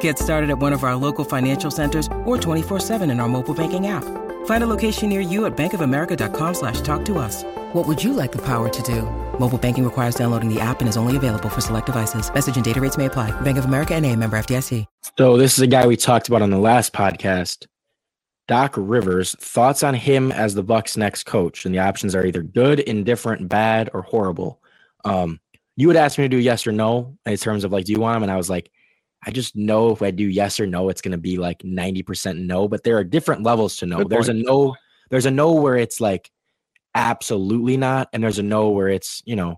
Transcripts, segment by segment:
Get started at one of our local financial centers or 24-7 in our mobile banking app. Find a location near you at bankofamerica.com slash talk to us. What would you like the power to do? Mobile banking requires downloading the app and is only available for select devices. Message and data rates may apply. Bank of America and a member FDIC. So this is a guy we talked about on the last podcast. Doc Rivers, thoughts on him as the Bucks next coach? And the options are either good, indifferent, bad, or horrible. Um, you would ask me to do yes or no in terms of like, do you want him? And I was like, I just know if I do yes or no, it's going to be like 90% no, but there are different levels to no. there's a no, there's a no where it's like absolutely not. And there's a no where it's, you know,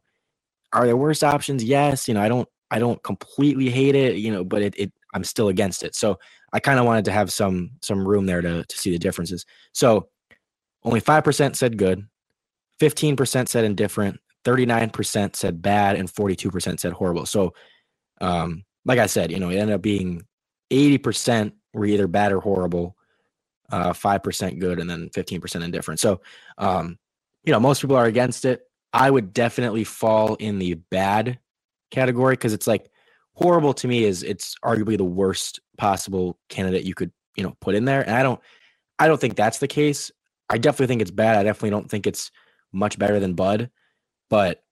are there worse options? Yes. You know, I don't, I don't completely hate it, you know, but it, it I'm still against it. So I kind of wanted to have some, some room there to, to see the differences. So only 5% said good, 15% said indifferent, 39% said bad, and 42% said horrible. So, um, like I said, you know, it ended up being 80% were either bad or horrible, uh, 5% good, and then 15% indifferent. So, um, you know, most people are against it. I would definitely fall in the bad category because it's like horrible to me is it's arguably the worst possible candidate you could, you know, put in there. And I don't, I don't think that's the case. I definitely think it's bad. I definitely don't think it's much better than Bud, but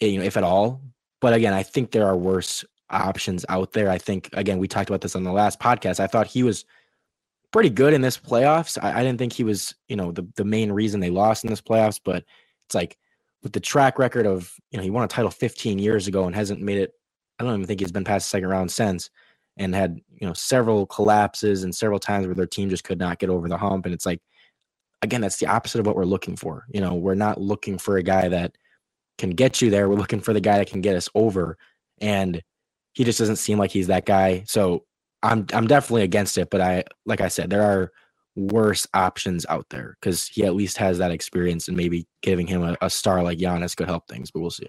you know, if at all. But again, I think there are worse options out there. I think again, we talked about this on the last podcast. I thought he was pretty good in this playoffs. I, I, didn't think he was, you know, the the main reason they lost in this playoffs, but it's like with the track record of, you know, he won a title 15 years ago and hasn't made it. I don't even think he's been past the second round since, and had you know several collapses and several times where their team just could not get over the hump. And it's like, again, that's the opposite of what we're looking for. You know, we're not looking for a guy that can get you there. We're looking for the guy that can get us over. And he just doesn't seem like he's that guy. So I'm I'm definitely against it. But I like I said, there are worse options out there because he at least has that experience and maybe giving him a, a star like Giannis could help things. But we'll see.